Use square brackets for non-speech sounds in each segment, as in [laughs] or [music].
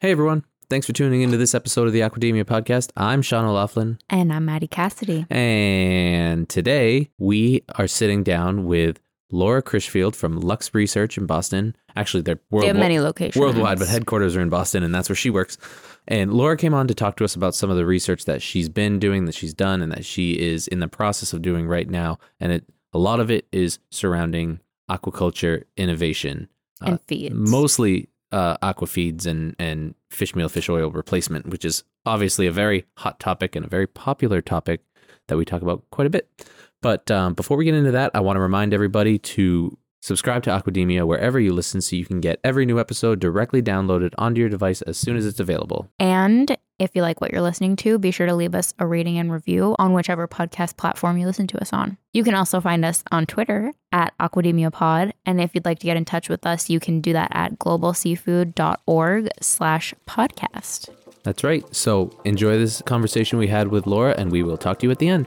Hey everyone. Thanks for tuning into this episode of the Aquademia podcast. I'm Sean O'Laughlin, And I'm Maddie Cassidy. and today we are sitting down with Laura Crishfield from Lux Research in Boston. Actually, they're They have worldwide, many locations. worldwide, but headquarters are in Boston, and that's where she works. And Laura came on to talk to us about some of the research that she's been doing, that she's done, and that she is in the process of doing right now. And it a lot of it is surrounding aquaculture innovation, and uh, feeds. mostly uh, aqua feeds and and fish meal, fish oil replacement, which is obviously a very hot topic and a very popular topic that we talk about quite a bit. But um, before we get into that, I want to remind everybody to subscribe to Aquademia wherever you listen, so you can get every new episode directly downloaded onto your device as soon as it's available. And if you like what you're listening to, be sure to leave us a rating and review on whichever podcast platform you listen to us on. You can also find us on Twitter at Aquademia Pod. And if you'd like to get in touch with us, you can do that at globalseafood.org slash podcast. That's right. So enjoy this conversation we had with Laura, and we will talk to you at the end.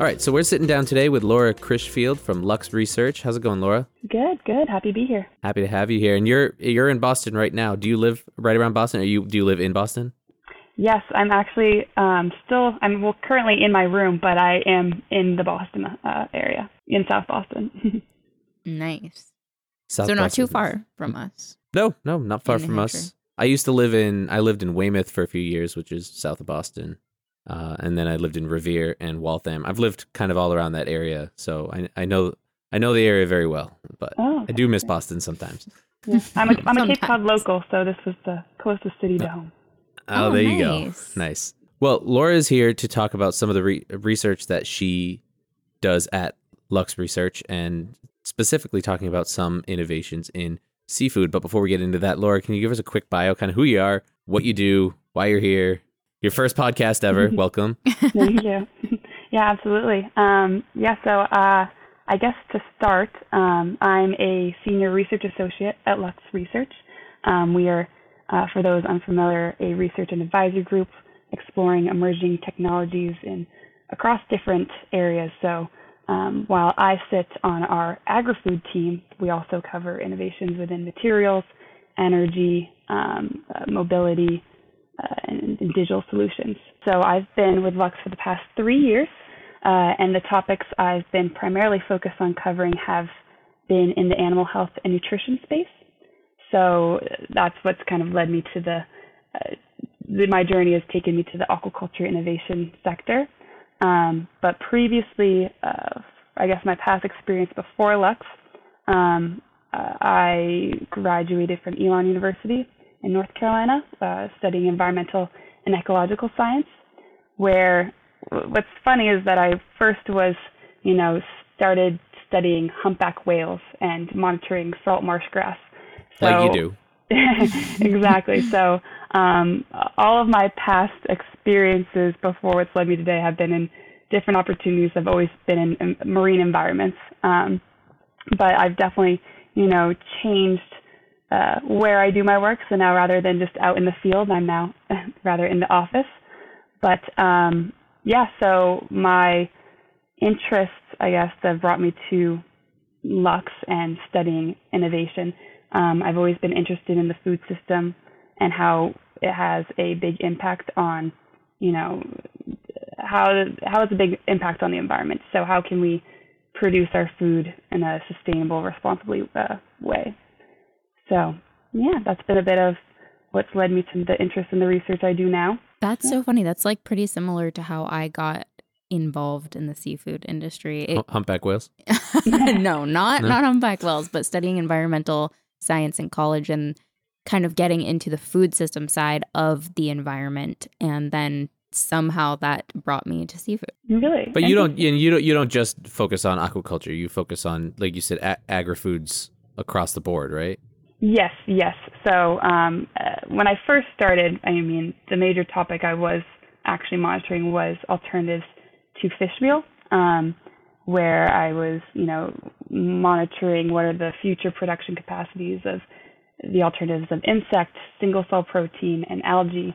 All right, so we're sitting down today with Laura Crishfield from Lux Research. How's it going, Laura? Good, good. Happy to be here. Happy to have you here. And you're you're in Boston right now. Do you live right around Boston? Or you do you live in Boston? Yes, I'm actually um, still. I'm well, currently in my room, but I am in the Boston uh, area, in South Boston. [laughs] Nice. South so not Boston. too far from us. No, no, not far In New from us. I used to live in I lived in Weymouth for a few years, which is south of Boston. Uh, and then I lived in Revere and Waltham. I've lived kind of all around that area, so I I know I know the area very well. But Oh, I do miss Boston sometimes. I'm a, I'm a Cape Cod local, so this was the closest city to home. Oh, Oh, there you go. nice. Nice. Well, Laura is here to talk about some of the re- research that she does at Lux Research and specifically talking about some innovations in seafood. But before we get into that, Laura, can you give us a quick bio, kind of who you are, what you do, why you're here, your first podcast ever? Welcome. [laughs] Thank you. [laughs] yeah, absolutely. Um, yeah, so uh, I guess to start, um, I'm a senior research associate at Lux Research. Um, we are, uh, for those unfamiliar, a research and advisory group exploring emerging technologies in across different areas. So um, while I sit on our agri-food team, we also cover innovations within materials, energy, um, uh, mobility, uh, and, and digital solutions. So I've been with Lux for the past three years, uh, and the topics I've been primarily focused on covering have been in the animal health and nutrition space. So that's what's kind of led me to the, uh, the my journey has taken me to the aquaculture innovation sector. Um, but previously, uh, I guess my past experience before Lux, um, uh, I graduated from Elon University in North Carolina, uh, studying environmental and ecological science. Where what's funny is that I first was, you know, started studying humpback whales and monitoring salt marsh grass. like you do. [laughs] exactly. [laughs] So um, all of my past experiences before what's led me today have been in different opportunities. I've always been in, in marine environments, um, but I've definitely, you know, changed uh, where I do my work. So now rather than just out in the field, I'm now [laughs] rather in the office. But um, yeah, so my interests, I guess, have brought me to Lux and studying innovation. Um, I've always been interested in the food system and how it has a big impact on, you know, how how it's a big impact on the environment. So how can we produce our food in a sustainable, responsibly uh, way? So yeah, that's been a bit of what's led me to the interest in the research I do now. That's so funny. That's like pretty similar to how I got involved in the seafood industry. It, Humpback whales. [laughs] no, not No? not humpback whales, but studying environmental science in college and kind of getting into the food system side of the environment, and then somehow that brought me to seafood. Really, But you don't you you don't you don't just focus on aquaculture. You focus on like you said a- agri foods across the board, right? Yes, yes. So um, uh, when I first started, I mean, the major topic I was actually monitoring was alternatives to fish meal, um, where I was, you know, monitoring what are the future production capacities of the alternatives of insect, single cell protein, and algae.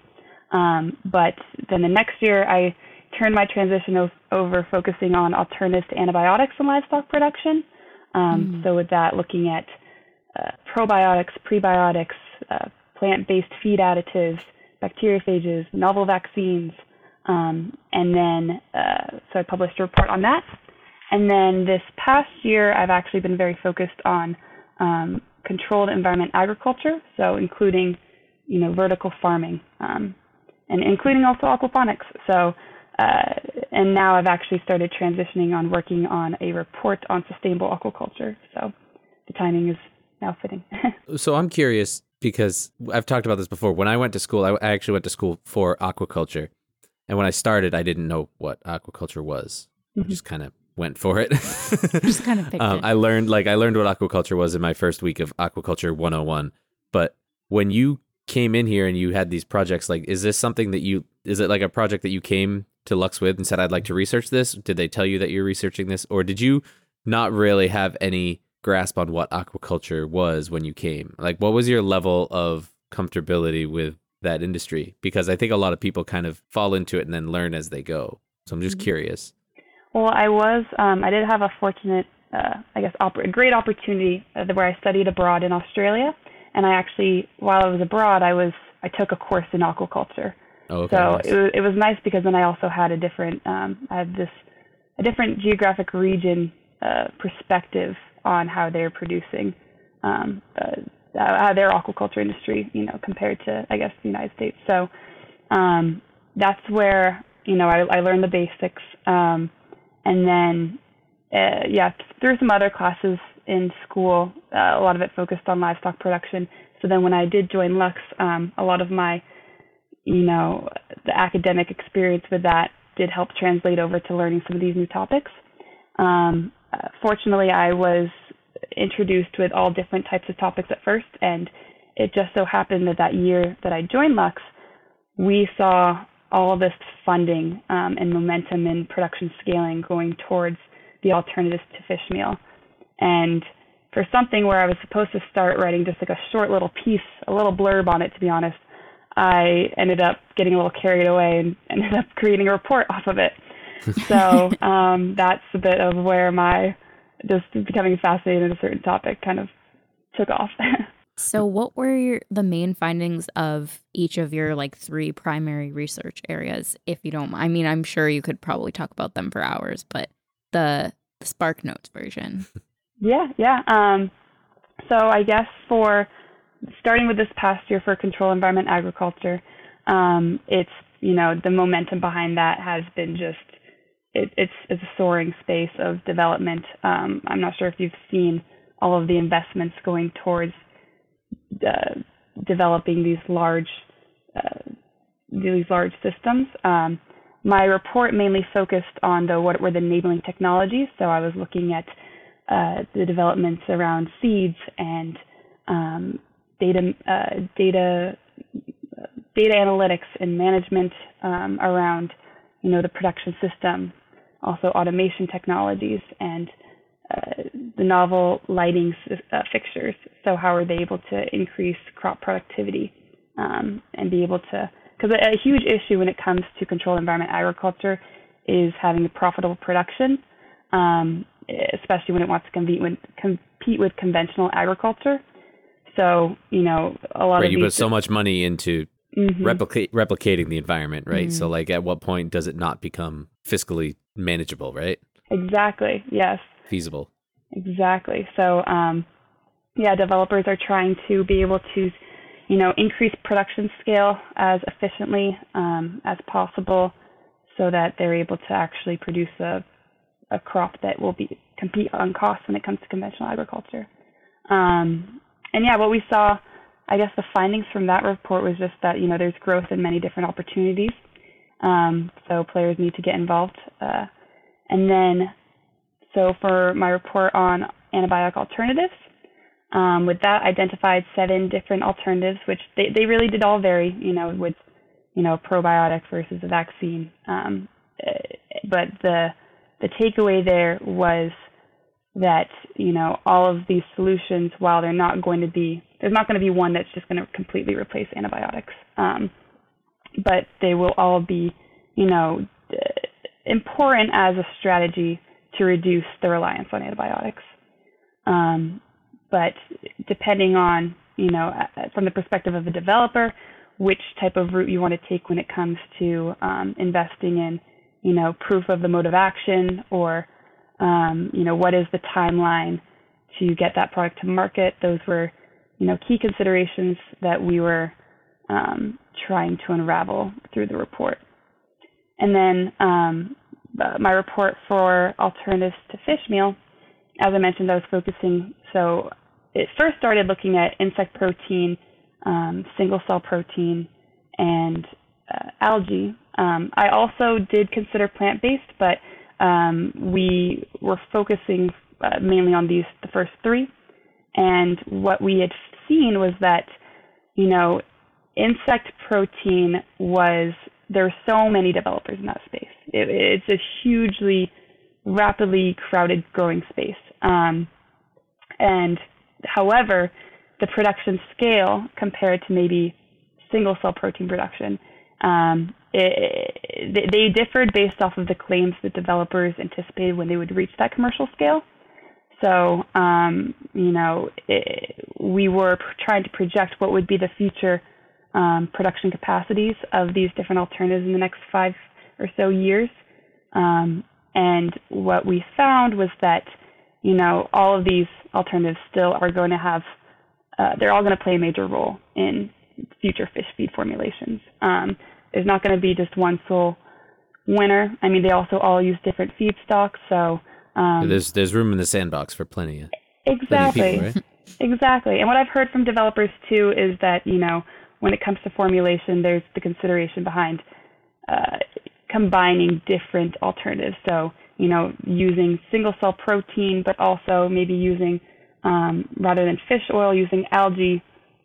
Um, but then the next year, I turned my transition o- over focusing on alternatives to antibiotics in livestock production. Um, mm. So with that, looking at uh, probiotics, prebiotics, uh, plant-based feed additives, bacteriophages, novel vaccines, um, and then uh, so I published a report on that. And then this past year, I've actually been very focused on um, controlled environment agriculture, so including, you know, vertical farming, um, and including also aquaponics. So, uh, and now I've actually started transitioning on working on a report on sustainable aquaculture. So, the timing is now fitting. [laughs] so I'm curious because I've talked about this before. When I went to school, I actually went to school for aquaculture, and when I started, I didn't know what aquaculture was. Mm-hmm. Just kind of went for it. Just kind of [laughs] um, I learned like I learned what aquaculture was in my first week of aquaculture 101. But when you came in here and you had these projects, like is this something that you is it like a project that you came to Lux with and said I'd like to research this? Did they tell you that you're researching this, or did you not really have any grasp on what aquaculture was when you came? Like, what was your level of comfortability with that industry? Because I think a lot of people kind of fall into it and then learn as they go. So I'm just mm-hmm. curious. Well, I was. Um, I did have a fortunate, uh, I guess, op- a great opportunity uh, where I studied abroad in Australia, and I actually, while I was abroad, I was I took a course in aquaculture. Oh, okay, so nice. it was it was nice because then I also had a different um, I had this a different geographic region uh, perspective on how they're producing um, uh, how their aquaculture industry, you know, compared to I guess the United States. So um, that's where you know I, I learned the basics. Um, and then uh, yeah, through some other classes in school, uh, a lot of it focused on livestock production. So then when I did join Lux, um, a lot of my, you know, the academic experience with that did help translate over to learning some of these new topics. Um, uh, fortunately, I was introduced with all different types of topics at first, and it just so happened that that year that I joined Lux, we saw all this funding um, and momentum in production scaling going towards the alternatives to fish meal. And for something where I was supposed to start writing just like a short little piece, a little blurb on it, to be honest, I ended up getting a little carried away and [laughs] ended up creating a report off of it. [laughs] so um, that's a bit of where my just becoming fascinated in a certain topic kind of took off. [laughs] So, what were your, the main findings of each of your like three primary research areas? If you don't, I mean, I'm sure you could probably talk about them for hours, but the, the Spark Notes version. [laughs] Yeah, yeah. Um, so, I guess for starting with this past year for control environment agriculture, um, it's you know the momentum behind that has been just it, it's it's a soaring space of development. Um, I'm not sure if you've seen all of the investments going towards uh, developing these large uh, these large systems. Um, my report mainly focused on the what were the enabling technologies. So I was looking at uh, the developments around seeds and um, data uh, data data analytics and management um, around you know the production system, also automation technologies and uh, the novel lighting uh, fixtures. So how are they able to increase crop productivity um, and be able to? Because a, a, huge issue when it comes to controlled environment agriculture is having a profitable production, um, especially when it wants to compete with, compete with conventional agriculture. So you know a lot of right, of you put so much money into mm-hmm. replicate replicating the environment, right? Mm-hmm. So like, at what point does it not become fiscally manageable, right? Exactly. Yes feasible. Exactly. So, um, yeah, developers are trying to be able to, you know, increase production scale as efficiently um, as possible, so that they're able to actually produce a a crop that will be compete on cost when it comes to conventional agriculture. Um, and yeah, what we saw, I guess the findings from that report was just that you know there's growth in many different opportunities. Um, so players need to get involved. Uh, and then so for my report on antibiotic alternatives, um, with that identified seven different alternatives, which they, they really did all vary, you know, with you know probiotic versus a vaccine. Um, eh, but the the takeaway there was that you know all of these solutions, while they're not going to be, there's not going to be one that's just going to completely replace antibiotics, um, but they will all be, you know, important as a strategy to reduce the reliance on antibiotics. Um, but depending on, you know, from the perspective of a developer, which type of route you want to take when it comes to um, investing in, you know, proof of the mode of action or um, you know, what is the timeline to get that product to market? Those were, you know, key considerations that we were um, trying to unravel through the report. And then um, uh, my report for alternatives to fish meal, as I mentioned, I was focusing. So it first started looking at insect protein, um, single cell protein, and uh, algae. Um, I also did consider plant based, but um, we were focusing uh, mainly on these the first three, and what we had seen was that you know insect protein was there were so many developers in that space. It, it's a hugely rapidly crowded growing space. Um, and however, the production scale compared to maybe single cell protein production um, it, they differed based off of the claims that developers anticipated when they would reach that commercial scale. So, um, you know, it, we were trying to project what would be the future um, production capacities of these different alternatives in the next five or so years. Um, and what we found was that, you know, all of these alternatives still are going to have, uh, they're all going to play a major role in future fish feed formulations. Um, there's not going to be just one sole winner. I mean, they also all use different feedstocks, so um, there's there's room in the sandbox for plenty. Of, exactly, plenty people, right? exactly. And what I've heard from developers too is that you know when it comes to formulation, there's the consideration behind uh, combining different alternatives. So you know using single cell protein, but also maybe using um, rather than fish oil, using algae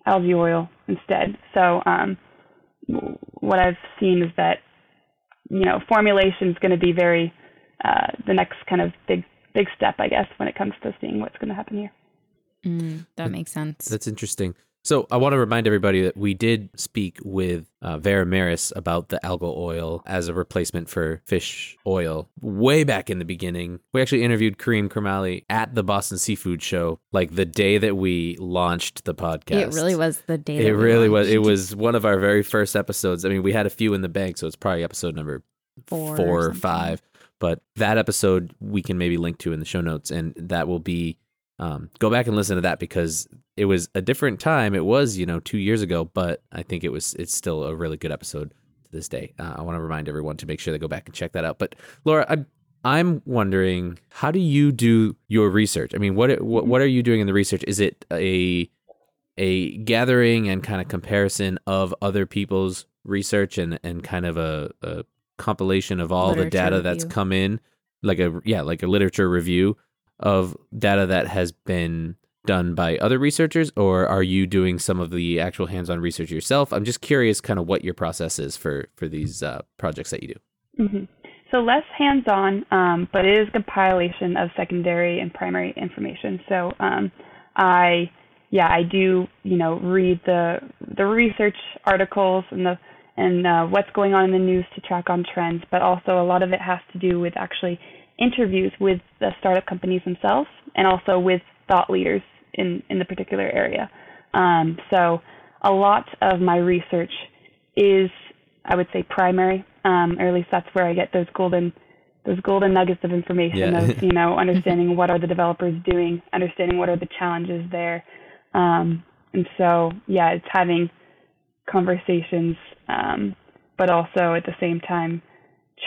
algae oil instead. So um, what I've seen is that you know formulation is going to be very uh, the next kind of big big step, I guess, when it comes to seeing what's going to happen here. Mm, that makes sense. That's interesting. So I want to remind everybody that we did speak with uh, Veramaris about the algal oil as a replacement for fish oil way back in the beginning. We actually interviewed Karim Kurmaly at the Boston Seafood Show, like the day that we launched the podcast. It really was the day. It really was. It was one of our very first episodes. I mean, we had a few in the bank, so it's probably episode number four, four or, or five. But that episode we can maybe link to in the show notes, and that will be um, go back and listen to that because it was a different time. It was, you know, two years ago, but I think it was, it's still a really good episode to this day. Uh, I want to remind everyone to make sure they go back and check that out. But Laura, I'm, I'm wondering, how do you do your research? I mean, what, what, what are you doing in the research? Is it a, a gathering and kind of comparison of other people's research and, and kind of a, a compilation of all Literature the data review. that's come in, like a, yeah, like a literature review of data that has been done by other researchers or are you doing some of the actual hands-on research yourself i'm just curious kind of what your process is for for these uh, projects that you do hmm So less hands-on, um, but it is compilation of secondary and primary information. So um, I, yeah, I do, you know, read the the research articles and the and uh, what's going on in the news to track on trends, but also a lot of it has to do with actually interviews with the startup companies themselves and also with thought leaders in, in the particular area. Um, so a lot of my research is, I would say, primary, um, or at least that's where I get those golden those golden nuggets of information Yeah. of [laughs] you know understanding what are the developers doing, understanding what are the challenges there, um, and so yeah, it's having conversations, um, but also at the same time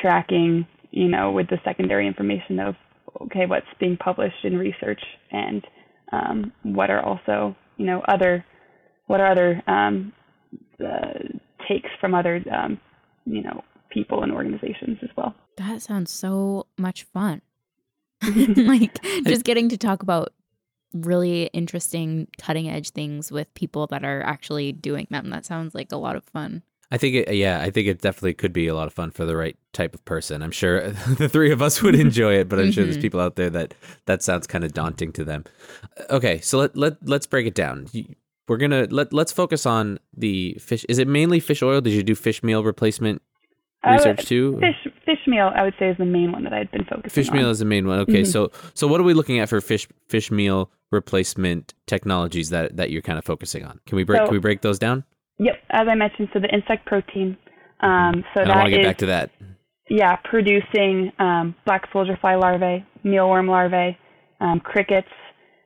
tracking you know, with the secondary information of okay, what's being published in research and um, what are also you know other what are other um, uh, takes from other um, you know people and organizations as well. That sounds so much fun. [laughs] [laughs] like just getting to talk about really interesting cutting edge things with people that are actually doing them. That sounds like a lot of fun. I think it, yeah, I think it definitely could be a lot of fun for the right type of person. I'm sure [laughs] the three of us would [laughs] enjoy it, but I'm sure there's Mhm. people out there that that sounds kind of daunting to them. Okay, so let let let's break it down. We're gonna let let's focus on the fish. Is it mainly fish oil? Did you do fish meal replacement Uh, research too? Fish fish meal, I would say, is the main one that I'd been focusing on. Fish on. meal is the main one. Okay, Mhm. so so what are we looking at for fish fish meal replacement technologies that that you're kind of focusing on? Can we break So- can we break those down? Yep, as I mentioned, so the insect protein. Um, so and I that want to get is- back to that. yeah, producing um, black soldier fly larvae, mealworm larvae, um, crickets,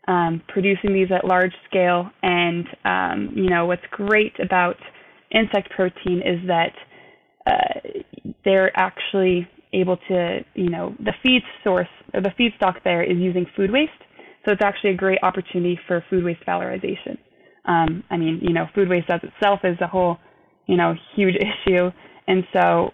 um, producing these at large scale. And um, you know what's great about insect protein is that uh, they're actually able to, you know, the feed source or the feedstock there is using food waste. So it's actually a great opportunity for food waste valorization. Um, I mean, you know, food waste as itself is a whole, you know, huge [laughs] issue. And so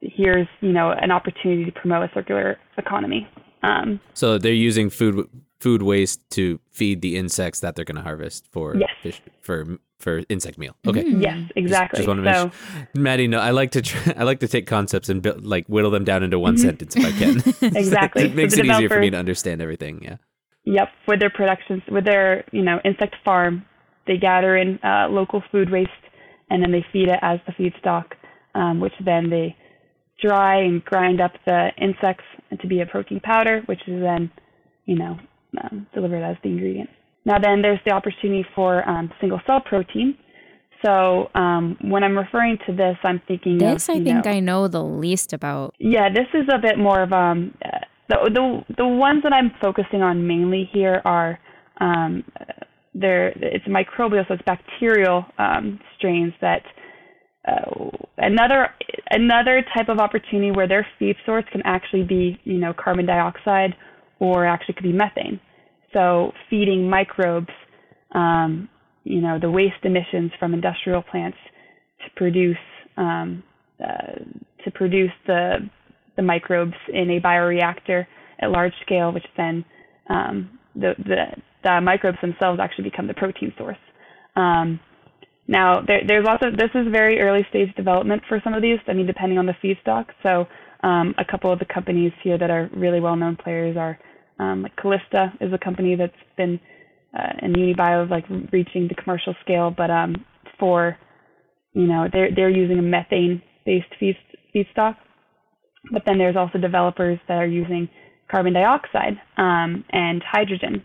here's, you know, an opportunity to promote a circular economy. Um, So they're using food food waste to feed the insects that they're going to harvest for Yes. fish for for insect meal. Okay. yes, exactly. Just, want to so, sure. Maddie, no, I like to try, I like to take concepts and build, like whittle them down into one sentence if I can. Mm-hmm. [laughs] [laughs] Exactly. it makes the it easier for me to understand everything. Yeah. Yep, with their productions, with their you know insect farm, they gather in uh, local food waste and then they feed it as the feedstock, um, which then they dry and grind up the insects to be a protein powder, which is then you know um, delivered as the ingredient. Now then, there's the opportunity for um, single cell protein. So um, when I'm referring to this, I'm thinking This of I think know, I know the least about. yeah, this is a bit more of um the the the ones that I'm focusing on mainly here are um they're it's microbial, so it's bacterial um, strains that uh, another another type of opportunity where their feed source can actually be you know carbon dioxide or actually could be methane. So feeding microbes, um, you know, the waste emissions from industrial plants to produce um, uh, to produce the the microbes in a bioreactor at large scale, which then um, the, the the microbes themselves actually become the protein source. Um, now, there, there's lots of this is very early stage development for some of these. I mean, depending on the feedstock. So, um, a couple of the companies here that are really well known players are um, like Calysta is a company that's been uh, and Unibio like reaching the commercial scale, but um, for you know they're they're using a methane based feed, feedstock. But then there's also developers that are using carbon dioxide um, and hydrogen.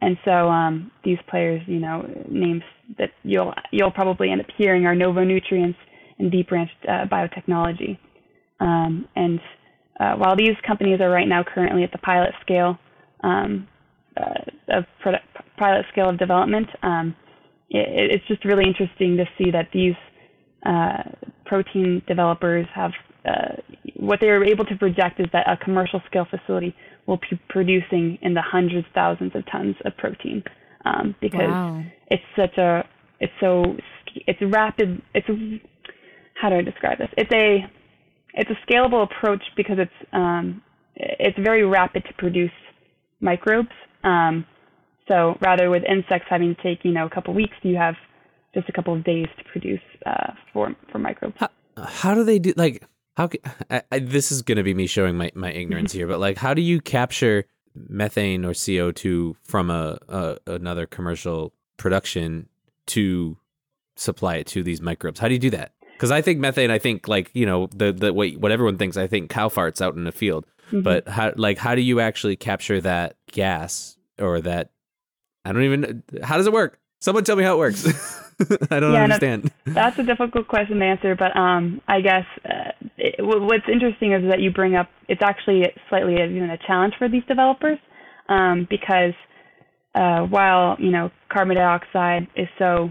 And so um, these players, you know, names that you'll you'll probably end up hearing are Novo Nutrients and Deep Branch uh, Biotechnology. Um, and uh, while these companies are right now currently at the pilot scale um, uh, of product, pilot scale of development, um, it, it's just really interesting to see that these uh, protein developers have uh, what they are able to project is that a commercial scale facility will be producing in the hundreds, thousands of tons of protein um, because Wow. it's such a it's so it's rapid it's how do I describe this? It's a it's a scalable approach because it's um, it's very rapid to produce microbes. Um, so rather with insects having to take you know a couple weeks, you have just a couple of days to produce uh, for for microbes. How do they do like how I, I, this is going to be me showing my, my ignorance here but like how do you capture methane or CO2 from a, a another commercial production to supply it to these microbes how do you do that cuz I think methane I think like you know the the what, what everyone thinks I think cow farts out in the field. Mhm. but how like how do you actually capture that gas or that I don't even how does it work? Someone tell me how it works. [laughs] I don't Yeah, understand. That's a difficult question to answer, but um, I guess uh, it, wh- what's interesting is that you bring up it's actually slightly even a challenge for these developers um, because uh, while you know carbon dioxide is so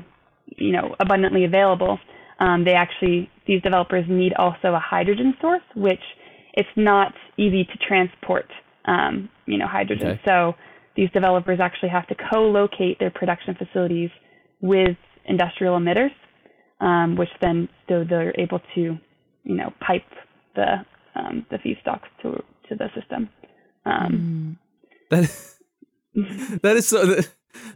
you know abundantly available, um, they actually these developers need also a hydrogen source, which it's not easy to transport um, you know hydrogen. Okay. So these developers actually have to co-locate their production facilities with industrial emitters, um, which then so they're able to, you know, pipe the um, the feedstocks to to the system. Um, Mm. That [laughs] that is so.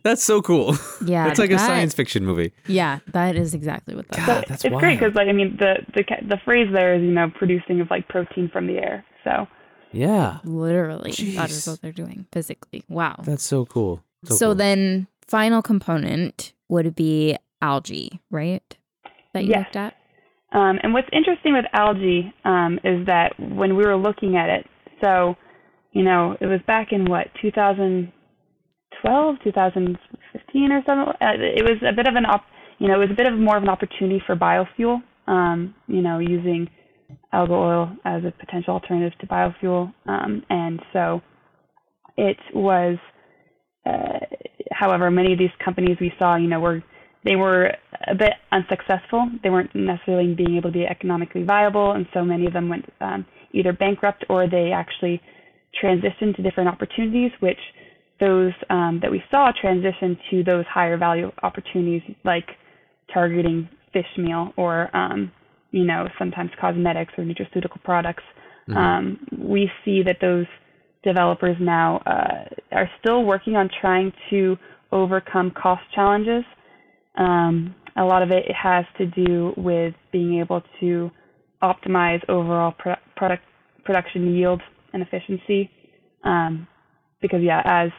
That's so cool. Yeah, it's like a science fiction movie. Yeah, that is exactly what that. God, But that's it's wild. great because, like, I mean, the the the phrase there is, you know, producing of like protein from the air. So Yeah, Literally, that is what they're doing physically. Wow. that's so cool. so cool. then, final component would be algae, right? That you Yes. looked at. Um, and what's interesting with algae um, is that when we were looking at it, so, you know, it was back in what, 2012, 2015 or something. Uh, it was a bit of an, op- you know, it was a bit of more of an opportunity for biofuel, um, you know, using algal oil as a potential alternative to biofuel. Um, and so it was, uh, however, many of these companies we saw, you know, were they were a bit unsuccessful. They weren't necessarily being able to be economically viable, and so many of them went um, either bankrupt or they actually transitioned to different opportunities, which those um, that we saw transition to those higher value opportunities, like targeting fish meal or um, you know sometimes cosmetics or nutraceutical products. Um, we see that those developers now uh, are still working on trying to overcome cost challenges. Um, a lot of it has to do with being able to optimize overall pro- product production yield and efficiency. Um, because yeah, as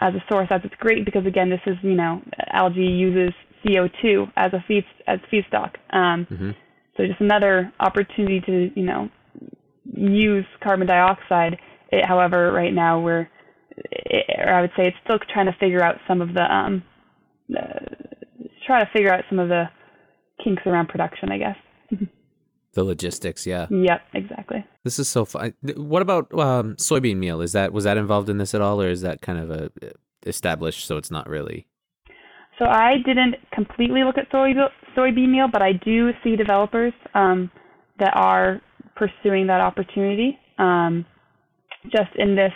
as a source, That's great because again, this is you know algae uses CO2 as a feed as feedstock. Um, Mhm. So just another opportunity to you know use carbon dioxide. It, however, right now we're, or I would say it's still trying to figure out some of the um, uh, try to figure out some of the kinks around production, I guess. [laughs] the logistics. Yeah, Yep, exactly. this is so fun. What about um, soybean meal? Is that was that involved in this at all, or is that kind of a established? So it's not really. So I didn't completely look at soy soybean meal, but I do see developers um, that are pursuing that opportunity. Um, just in this,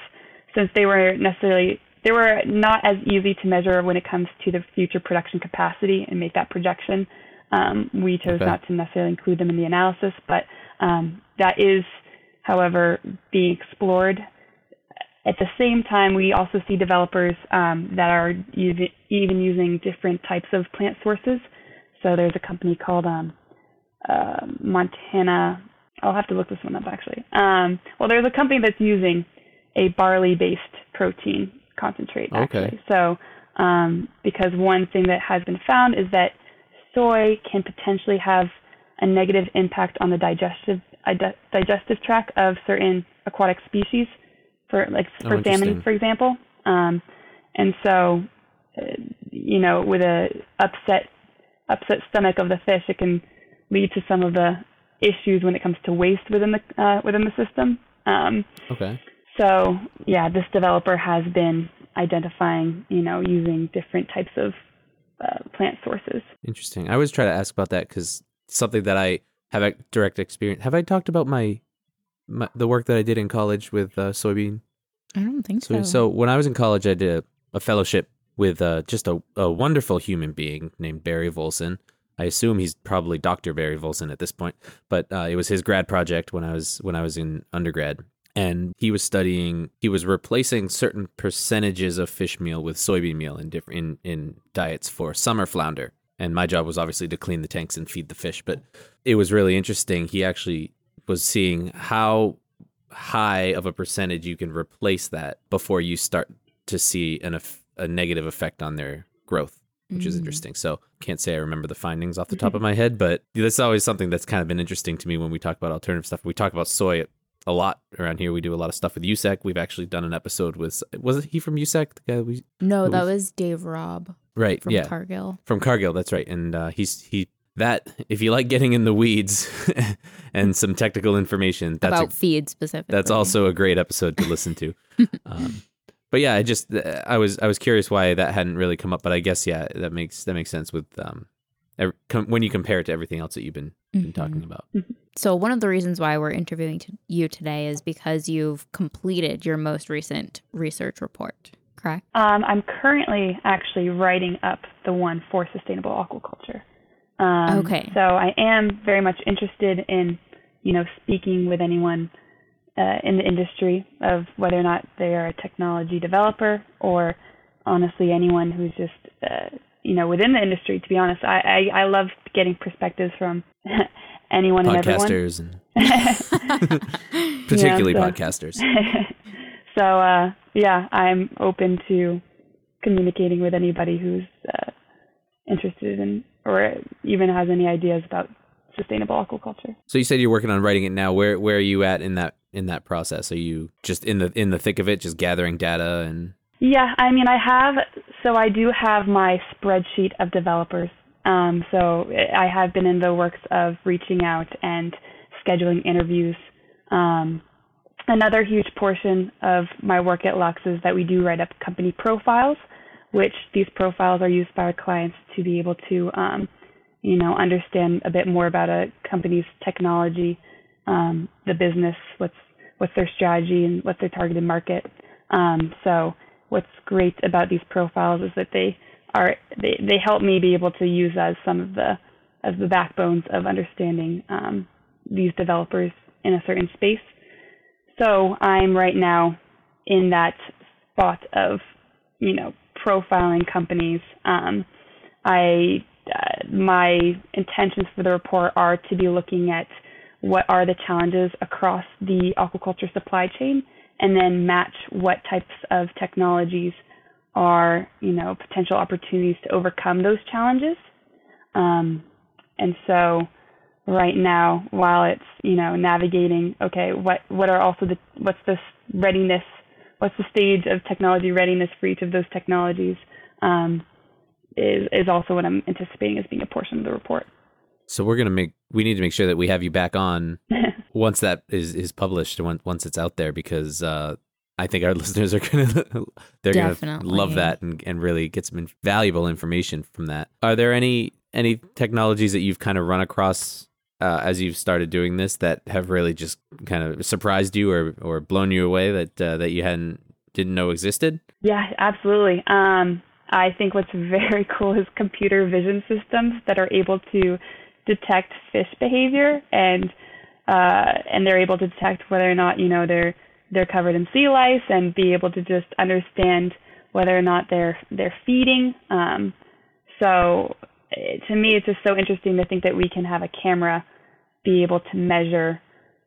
since they were necessarily they were not as easy to measure when it comes to the future production capacity and make that projection. Um, we chose Okay. not to necessarily include them in the analysis, but um, that is, however, being explored at the same time, we also see developers um, that are even using different types of plant sources. So there's a company called um, uh, Montana. I'll have to look this one up actually. Um, well, there's a company that's using a barley-based protein concentrate. Okay. So um, because one thing that has been found is that soy can potentially have a negative impact on the digestive ide- digestive tract of certain aquatic species, for like Oh, for interesting. salmon, for example. Um, and so, uh, you know, with a upset upset stomach of the fish, it can lead to some of the issues when it comes to waste within the uh, within the system. Um, Okay. so yeah, this developer has been identifying, you know, using different types of uh, plant sources. Interesting. I always try to ask about that because something that I have a direct experience. Have I talked about my, my the work that I did in college with uh, soybean? I don't think so. So, so when I was in college, I did a, a fellowship with uh, just a, a wonderful human being named Barry Volson. I assume he's probably Dr. Barry Volson at this point, but uh, it was his grad project when I was when I was in undergrad, and he was studying. He was replacing certain percentages of fish meal with soybean meal in different in, in diets for summer flounder. And my job was obviously to clean the tanks and feed the fish, but it was really interesting. He actually was seeing how high of a percentage you can replace that before you start to see an a negative effect on their growth, which is Mm. interesting. So can't say I remember the findings off the top [laughs] of my head, but that's always something that's kind of been interesting to me when we talk about alternative stuff. We talk about soy a lot around here. We do a lot of stuff with USSEC. We've actually done an episode with was he from USSEC? The guy we no, that was- was Dave Robb right from yeah Cargill. from Cargill. That's right, and uh, he's he that if you like getting in the weeds [laughs] and some technical information, that's a about feed specifically. that's also a great episode to listen to. [laughs] um, but yeah, I just I was I was curious why that hadn't really come up, but I guess yeah, that makes that makes sense with um when you compare it to everything else that you've been been Mhm. talking about. So one of the reasons why we're interviewing t- you today is because you've completed your most recent research report, correct? Um, I'm currently actually writing up the one for sustainable aquaculture. Um, Okay. So I am very much interested in, you know, speaking with anyone uh, in the industry of whether or not they are a technology developer or honestly anyone who's just uh, you know within the industry. To be honest, I I, I love getting perspectives from [laughs] anyone and everyone. Podcasters and [laughs] [laughs] particularly so- podcasters. so uh, yeah, I'm open to communicating with anybody who's uh, interested in or even has any ideas about sustainable aquaculture. So you said you're working on writing it now. Where where are you at in that in that process? Are you just in the in the thick of it, just gathering data and Yeah, I mean, I have, so I do have my spreadsheet of developers. Um, so I have been in the works of reaching out and scheduling interviews. Um, another huge portion of my work at Lux is that we do write up company profiles, which these profiles are used by our clients to be able to, um, you know, understand a bit more about a company's technology, um, the business, what's what's their strategy, and what's their targeted market. Um, so what's great about these profiles is that they are they, they help me be able to use as some of the as the backbones of understanding um, these developers in a certain space. So I'm right now in that spot of you know profiling companies. Um, I uh, my intentions for the report are to be looking at what are the challenges across the aquaculture supply chain and then match what types of technologies are, you know, potential opportunities to overcome those challenges. Um, and so right now, while it's, you know, navigating, okay, what, what are also the, what's the readiness, what's the stage of technology readiness for each of those technologies, um, is, is also what I'm anticipating as being a portion of the report. so we're gonna make we need to make sure that we have you back on [laughs] once that is is published and once once it's out there because uh I think our [laughs] listeners are gonna they're gonna love that and, and really get some valuable information from that. Are there any any technologies that you've kind of run across uh, as you've started doing this that have really just kind of surprised you or or blown you away that uh, that you hadn't didn't know existed? Yeah, absolutely. Um, I think what's [laughs] very cool is computer vision systems that are able to detect fish behavior and uh, and they're able to detect whether or not you know they're they're covered in sea lice and be able to just understand whether or not they're they're feeding. Um, so eh, to me, it's just so interesting to think that we can have a camera be able to measure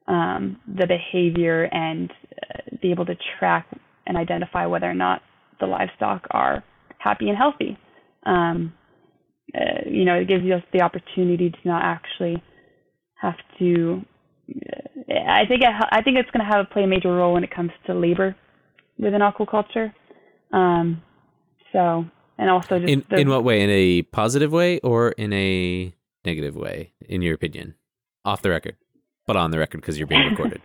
um, the behavior and uh, be able to track and identify whether or not the livestock are happy and healthy. Um, uh, you know, it gives us the opportunity to not actually have to. I think it, I think it's going to have play a major role when it comes to labor within aquaculture. Um, so, and also just In the, in what way? In a positive way or in a negative way? In your opinion, off the record, but on the record because you're being [laughs] recorded.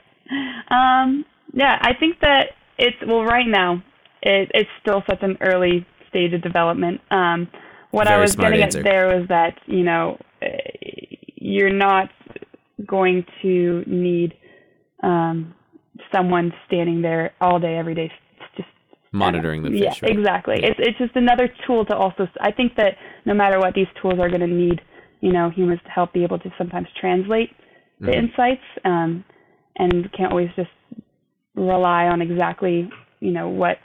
Um, yeah, I think that it's well right now. It, it's still such an early stage of development. Um, what I was getting answer. at there was that you know eh, you're not going to need um, someone standing there all day every day just monitoring the fish. yeah, right? exactly. It's it's just another tool to also. I think that no matter what, these tools are going to need you know humans to help be able to sometimes translate the Mhm. insights, um, and can't always just rely on exactly you know what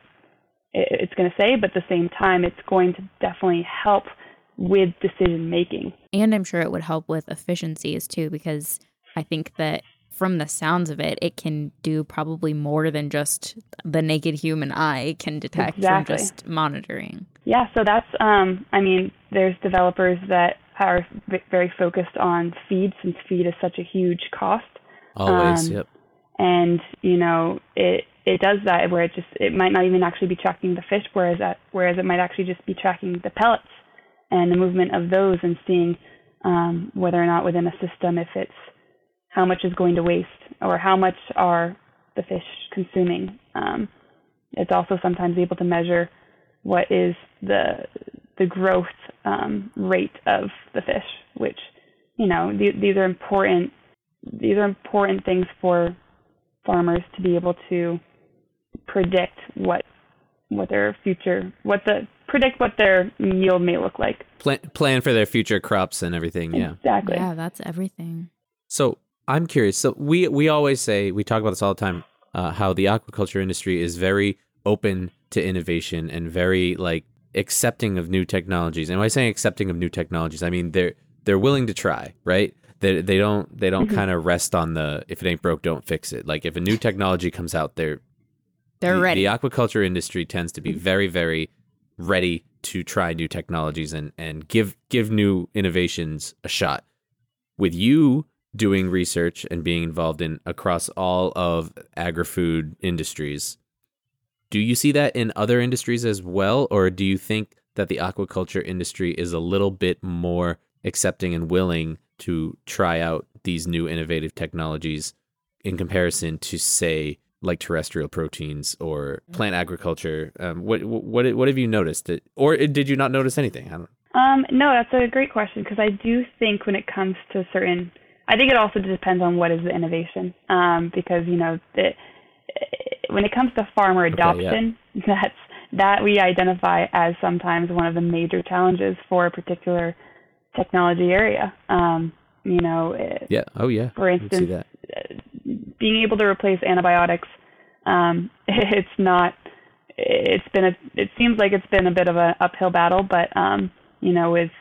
it, it's going to say. But at the same time, it's going to definitely help with decision making. And I'm sure it would help with efficiencies too, because I think that from the sounds of it, it can do probably more than just the naked human eye can detect Exactly. from just monitoring. Yeah, so that's um I mean, there's developers that are v- very focused on feed since feed is such a huge cost. Always. Um, yep. and you know it it does that where it just it might not even actually be tracking the fish whereas that whereas it might actually just be tracking the pellets and the movement of those and seeing um, whether or not within a system if it's how much is going to waste or how much are the fish consuming. Um, it's also sometimes able to measure what is the the growth um, rate of the fish which you know th- these are important these are important things for farmers to be able to predict what what their future what the predict what their yield may look like. Plan plan for their future crops and everything. Yeah. Exactly. Yeah, that's everything. So I'm curious. So we we always say we talk about this all the time. Uh, how the aquaculture industry is very open to innovation and very like accepting of new technologies. And when I say accepting of new technologies, I mean they're they're willing to try, right? They they don't they don't kind of rest on the if it ain't broke, don't fix it. Like if a new technology comes out, they're They're the, ready. The aquaculture industry tends to be very very ready to try new technologies and and give give new innovations a shot. With you doing research and being involved in across all of agri-food industries, do you see that in other industries as well, or do you think that the aquaculture industry is a little bit more accepting and willing to try out these new innovative technologies in comparison to, say, like terrestrial proteins or plant agriculture? Um, what what what have you noticed, that, or did you not notice anything? I don't. Um, no, that's a great question because I do think when it comes to certain, I think it also depends on what is the innovation. Um, because you know the, when it comes to farmer yeah. adoption, [laughs] that's that we identify as sometimes one of the major challenges for a particular technology area. Um, you know, eh, Yeah. Oh yeah. for instance, that. Being able to replace antibiotics, um, [laughs] it's not. It's been a. It seems like it's been a bit of an uphill battle, but um, you know, with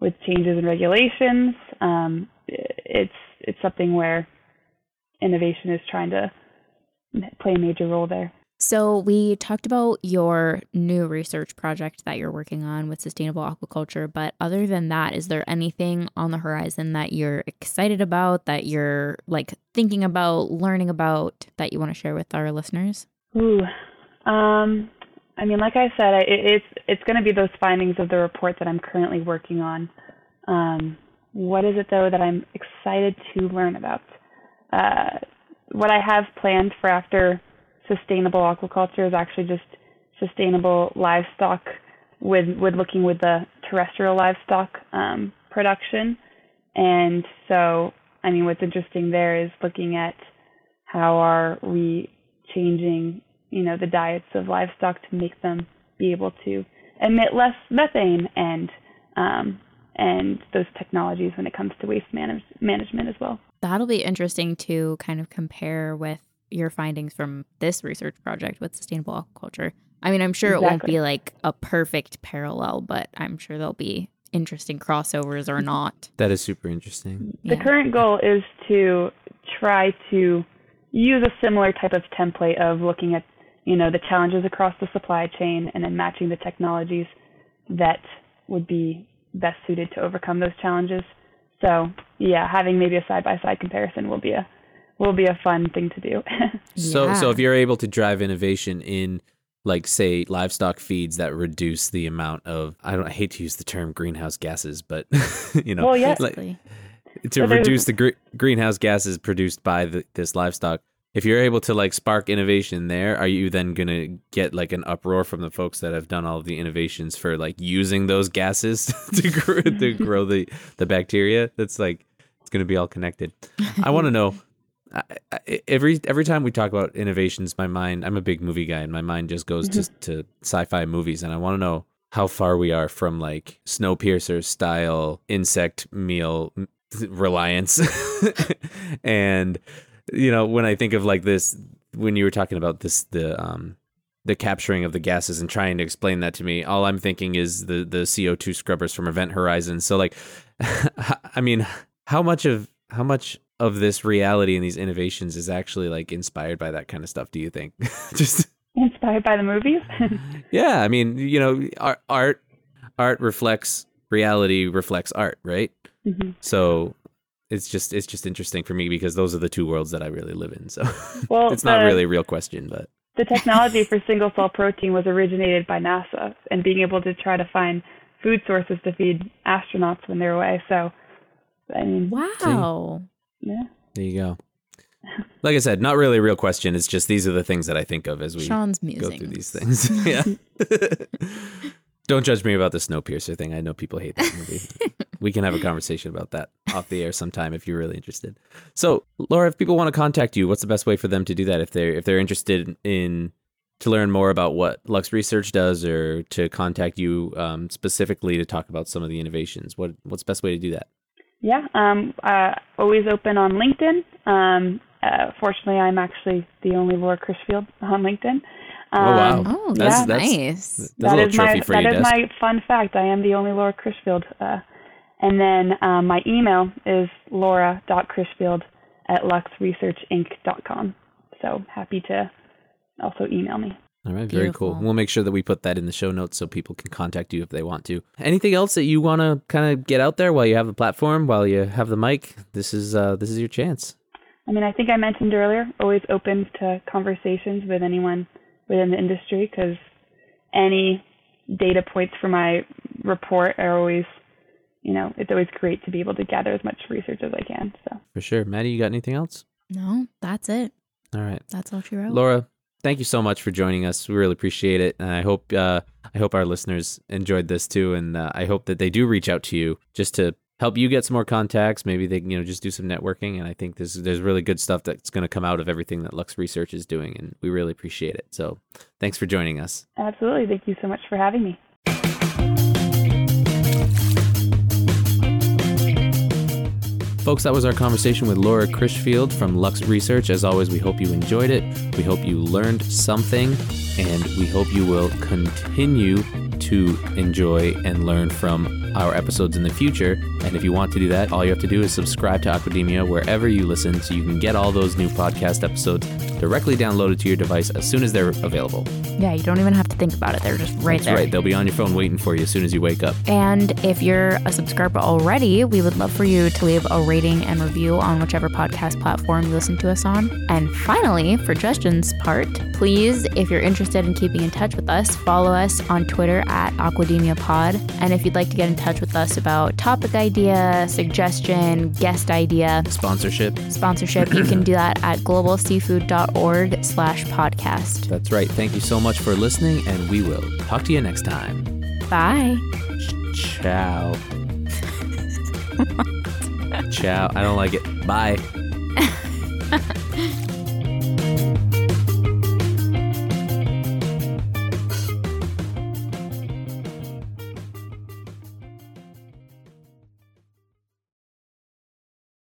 with changes in regulations, um, it's it's something where innovation is trying to play a major role there. So, we talked about your new research project that you're working on with sustainable aquaculture, but other than that, is there anything on the horizon that you're excited about, that you're like thinking about, learning about, that you want to share with our listeners? Ooh, um, I mean, like I said, it, it's it's going to be those findings of the report that I'm currently working on. Um, what is it though that I'm excited to learn about? Uh, what I have planned for after sustainable aquaculture is actually just sustainable livestock with with looking with the terrestrial livestock um, production. And so, I mean, what's interesting there is looking at how are we changing, you know, the diets of livestock to make them be able to emit less methane and um, and those technologies when it comes to waste manage- management as well. That'll be interesting to kind of compare with your findings from this research project with sustainable aquaculture. I mean, I'm sure it won't be like a perfect parallel, but I'm sure there'll be interesting crossovers or not. [laughs] That is super interesting. The Yeah. current goal is to try to use a similar type of template of looking at, you know, the challenges across the supply chain and then matching the technologies that would be best suited to overcome those challenges. So, yeah, having maybe a side by side comparison will be a will be a fun thing to do. [laughs] So so if you're able to drive innovation in like say livestock feeds that reduce the amount of I don't I hate to use the term greenhouse gases, but [laughs] you know Well, yeah. like, to So reduce the gre- greenhouse gases produced by the, this livestock. If you're able to like spark innovation there, are you then gonna get like an uproar from the folks that have done all of the innovations for like using those gases [laughs] to grow, to grow the the bacteria? That's like it's gonna be all connected. I want to know. I, I, every every time we talk about innovations, my mind I'm a big movie guy, and my mind just goes to to sci-fi movies, and I want to know how far we are from like Snowpiercer style insect meal [laughs] reliance. [laughs] And you know when i think of like this when you were talking about this the um the capturing of the gases and trying to explain that to me all i'm thinking is the the co2 scrubbers from event horizon. So like [laughs] i mean how much of how much of this reality and these innovations is actually like inspired by that kind of stuff do you think [laughs] just Inspired by the movies. [laughs] yeah i mean you know art art art reflects reality reflects art right Mhm. so it's just it's just interesting for me because those are the two worlds that I really live in. So [laughs] Well, it's not the- really a real question, but the technology for single cell protein was originated by NASA and being able to try to find food sources to feed astronauts when they're away. So, I mean, Wow. Yeah. there you go. Like I said, not really a real question. It's just these are the things that I think of as we Sean's go through these things. [laughs] yeah. [laughs] Don't judge me about the Snowpiercer thing. I know people hate that movie. [laughs] we can have a conversation about that off the air sometime if you're really interested. So, Laura, if people want to contact you, what's the best way for them to do that? If they're if they're interested in to learn more about what Lux Research does, or to contact you um, specifically to talk about some of the innovations, what what's the best way to do that? Yeah, um, uh, always open on LinkedIn. Um, uh, fortunately, I'm actually the only Laura Crisfield on LinkedIn. Um, Oh, wow. Oh, That's- yeah, that's- nice. That's a little is my trophy for that you, is Des. my fun fact. I am the only Laura Crisfield. Uh, and then um, my email is laura.crisfield at luxresearchinc.com. So happy to also email me. All right, very cool. We'll make sure that we put that in the show notes so people can contact you if they want to. Anything else that you want to kind of get out there while you have the platform, while you have the mic? This is uh, this is your chance. I mean, I think I mentioned earlier, always open to conversations with anyone within the industry because any data points for my report are always, you know, it's always great to be able to gather as much research as I can. So For sure. Maddie, you got anything else? No, that's it. All right. That's all she wrote. Laura, thank you so much for joining us. We really appreciate it, and I hope uh, I hope our listeners enjoyed this too, and uh, I hope that they do reach out to you just to help you get some more contacts. Maybe they can you know just do some networking, and I think this there's really good stuff that's going to come out of everything that Lux Research is doing, and we really appreciate it. So thanks for joining us. absolutely, thank you so much for having me. Folks, that was our conversation with Laura Crisfield from Lux Research. As always, we hope you enjoyed it. We hope you learned something, and we hope you will continue to enjoy and learn from our episodes in the future. And if you want to do that, all you have to do is subscribe to Aquademia wherever you listen so you can get all those new podcast episodes directly downloaded to your device as soon as they're available. Yeah, you don't even have to think about it. They're just right That's there. right. They'll be on your phone waiting for you as soon as you wake up. And if you're a subscriber already, we would love for you to leave a rating and review on whichever podcast platform you listen to us on. And finally, for Justin's part, please, if you're interested in keeping in touch with us, follow us on Twitter at Aquademia Pod. And if you'd like to get in touch with us about topic idea, suggestion, guest idea, Sponsorship. sponsorship, you can do that at globalseafood.org slash podcast. That's right. Thank you so much for listening, and we will talk to you next time. Bye. Ciao. [laughs] Ciao. I don't like it. Bye. [laughs]